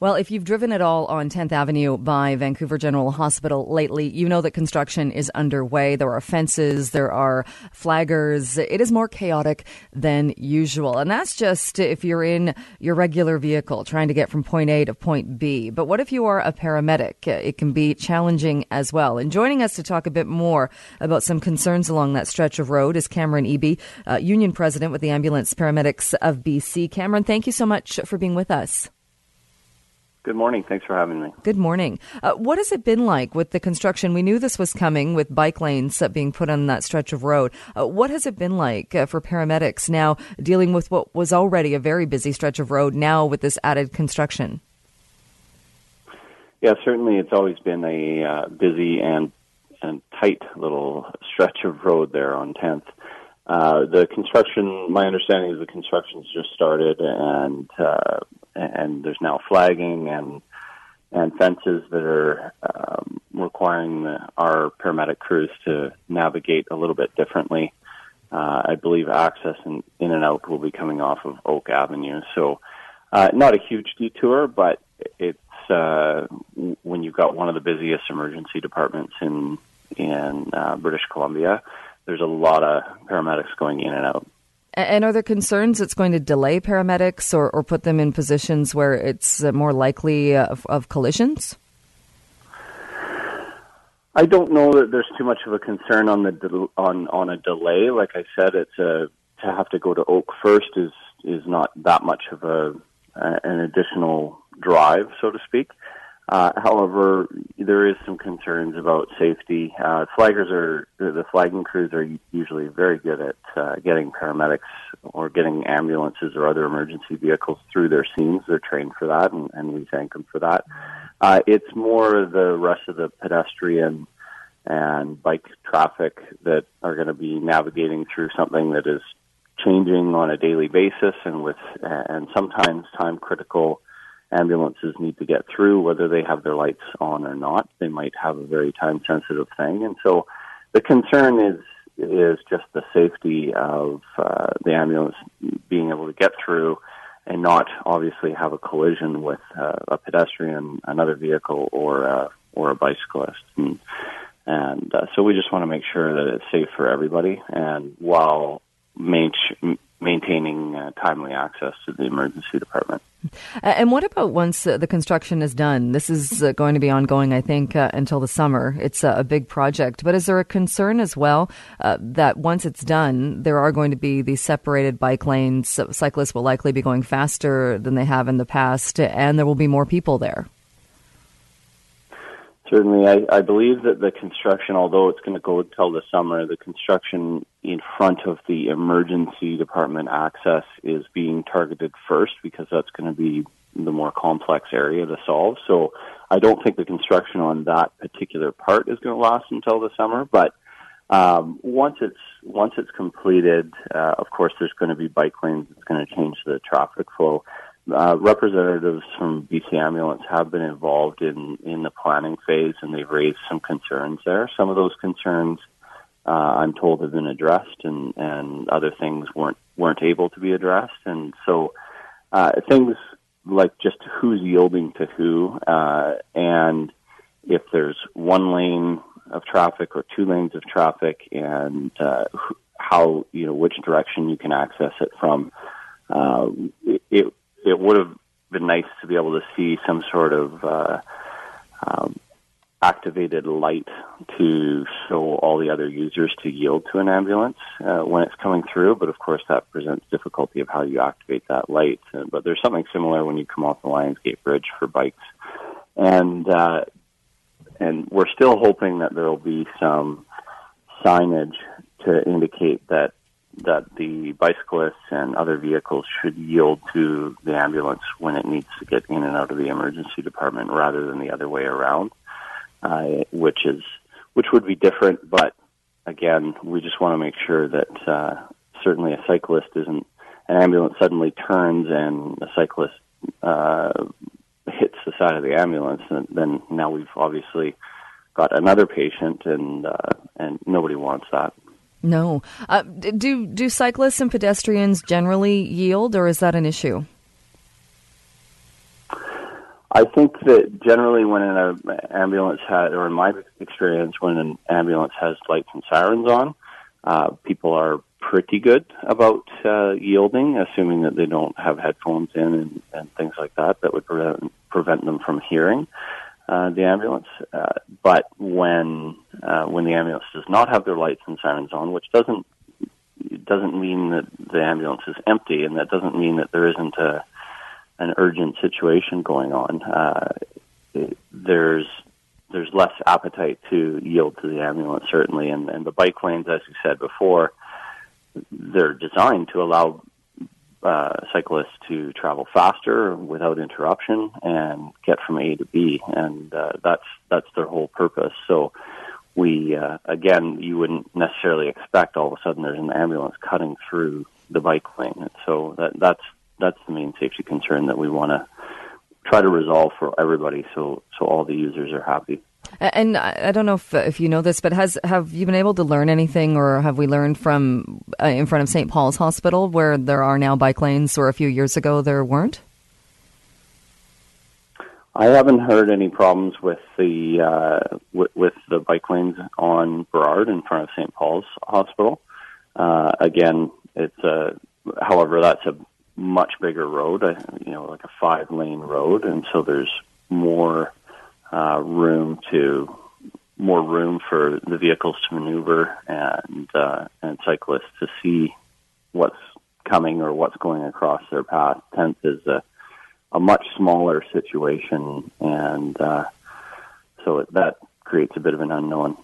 Well, if you've driven at all on 10th Avenue by Vancouver General Hospital lately, you know that construction is underway. There are fences, there are flaggers. It is more chaotic than usual. And that's just if you're in your regular vehicle trying to get from point A to point B. But what if you are a paramedic? It can be challenging as well. And joining us to talk a bit more about some concerns along that stretch of road is Cameron Eby, uh, Union President with the Ambulance Paramedics of BC. Cameron, thank you so much for being with us. Good morning. Thanks for having me. Good morning. Uh, what has it been like with the construction? We knew this was coming with bike lanes uh, being put on that stretch of road. Uh, what has it been like uh, for paramedics now dealing with what was already a very busy stretch of road now with this added construction? Yeah, certainly it's always been a uh, busy and, and tight little stretch of road there on 10th. Uh, the construction, my understanding is the construction's just started, and uh, and there's now flagging and and fences that are um, requiring the, our paramedic crews to navigate a little bit differently. Uh, I believe access in, in and out will be coming off of Oak Avenue, so uh, not a huge detour, but it's uh, when you've got one of the busiest emergency departments in in uh, British Columbia there's a lot of paramedics going in and out. And are there concerns it's going to delay paramedics or, or put them in positions where it's uh, more likely of, of collisions? I don't know that there's too much of a concern on the de- on on a delay. Like I said, it's a to have to go to Oak first is is not that much of a uh, an additional drive, so to speak. Uh, however, there is some concerns about safety. Uh, flaggers are the flagging crews are usually very good at uh, getting paramedics or getting ambulances or other emergency vehicles through their scenes. They're trained for that, and, and we thank them for that. Uh, it's more the rest of the pedestrian and bike traffic that are going to be navigating through something that is changing on a daily basis and with and sometimes time critical ambulances need to get through, whether they have their lights on or not. They might have a very time sensitive thing, and so the concern is is just the safety of uh, the ambulance being able to get through and not obviously have a collision with uh, a pedestrian, another vehicle, or a, or a bicyclist. And, and uh, so we just want to make sure that it's safe for everybody, and while maintaining uh, timely access to the emergency department. And what about once uh, the construction is done? This is uh, going to be ongoing, I think, uh, until the summer. It's a big project. But is there a concern as well uh, that once it's done, there are going to be these separated bike lanes? Cyclists will likely be going faster than they have in the past, and there will be more people there. Certainly, I, I believe that the construction, although it's going to go until the summer, the construction in front of the emergency department access is being targeted first because that's going to be the more complex area to solve. So I don't think the construction on that particular part is going to last until the summer, but um, once it's once it's completed, uh, of course, there's going to be bike lanes. It's going to change the traffic flow uh, representatives from BC Ambulance have been involved in, in the planning phase and they've raised some concerns there. Some of those concerns, uh, I'm told, have been addressed and, and other things weren't, weren't able to be addressed. And so, uh, things like just who's yielding to who, uh, and if there's one lane of traffic or two lanes of traffic and, uh, how, you know, which direction you can access it from, uh, it, it would have been nice to be able to see some sort of uh, um, activated light to show all the other users to yield to an ambulance uh, when it's coming through. But of course, that presents difficulty of how you activate that light. Uh, but there's something similar when you come off the Lionsgate Bridge for bikes, and uh, and we're still hoping that there will be some signage to indicate that that the bicyclists and other vehicles should yield to the ambulance when it needs to get in and out of the emergency department rather than the other way around, uh, which is which would be different. But again, we just want to make sure that uh, certainly a cyclist isn't an ambulance suddenly turns and a cyclist uh, hits the side of the ambulance, and then now we've obviously got another patient, and uh, and nobody wants that. No. Uh, do do cyclists and pedestrians generally yield, or is that an issue? I think that generally, when an ambulance has, or in my experience, when an ambulance has lights and sirens on, uh, people are pretty good about uh, yielding, assuming that they don't have headphones in and, and things like that that would prevent, prevent them from hearing uh, the ambulance. Uh, but when uh, when the ambulance does not have their lights and sirens on, which doesn't doesn't mean that the ambulance is empty, and that doesn't mean that there isn't a an urgent situation going on. Uh, there's there's less appetite to yield to the ambulance, certainly, and, and the bike lanes, as you said before, they're designed to allow uh, cyclists to travel faster without interruption and get from A to B, and uh, that's that's their whole purpose. So we uh, again, you wouldn't necessarily expect all of a sudden there's an ambulance cutting through the bike lane, so that that's that's the main safety concern that we want to try to resolve for everybody, so so all the users are happy. And I don't know if if you know this, but has have you been able to learn anything, or have we learned from uh, in front of St. Paul's Hospital where there are now bike lanes, or a few years ago there weren't? I haven't heard any problems with the uh, with, with, the bike lanes on Burrard in front of St. Paul's Hospital. Uh, again, it's a however that's a much bigger road, uh, you know, like a five lane road, and so there's more uh, room to more room for the vehicles to maneuver and uh, and cyclists to see what's coming or what's going across their path. Tenth is a a much smaller situation, and uh, so it, that creates a bit of an unknown.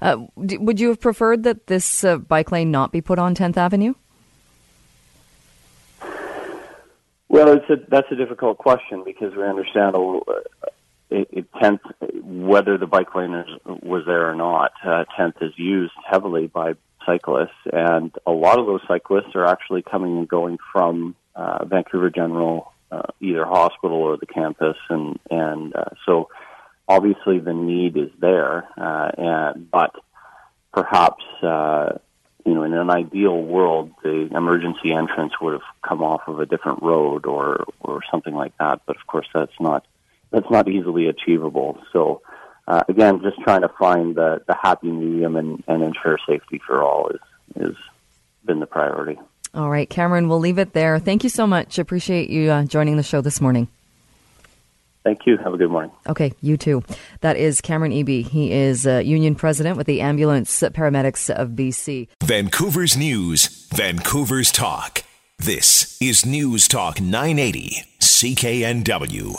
Uh, would you have preferred that this uh, bike lane not be put on 10th Avenue? Well, it's a, that's a difficult question because we understand a, tenth whether the bike lane is, was there or not. Uh, tenth is used heavily by cyclists, and a lot of those cyclists are actually coming and going from uh, Vancouver General, uh, either hospital or the campus, and and uh, so obviously the need is there, uh, and but perhaps. Uh, you know, in an ideal world, the emergency entrance would have come off of a different road or or something like that. But of course, that's not that's not easily achievable. So uh, again, just trying to find the, the happy medium and, and ensure safety for all is is been the priority. All right, Cameron, we'll leave it there. Thank you so much. Appreciate you uh, joining the show this morning. Thank you. Have a good morning. Okay, you too. That is Cameron Eby. He is uh, union president with the Ambulance Paramedics of BC. Vancouver's News, Vancouver's Talk. This is News Talk 980, CKNW.